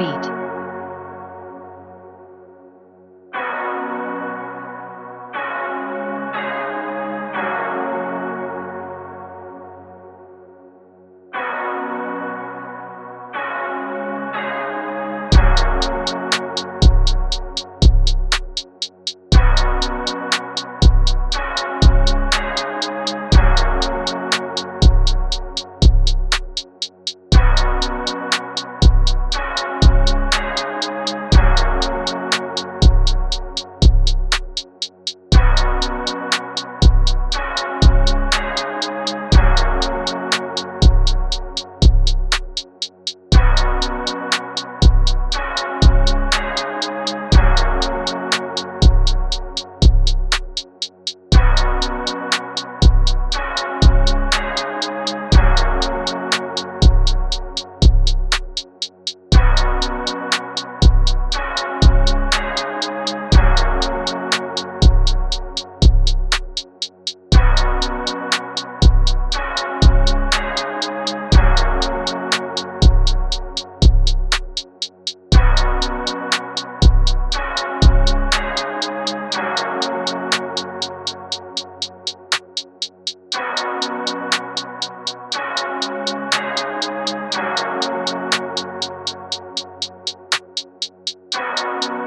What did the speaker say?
beat. you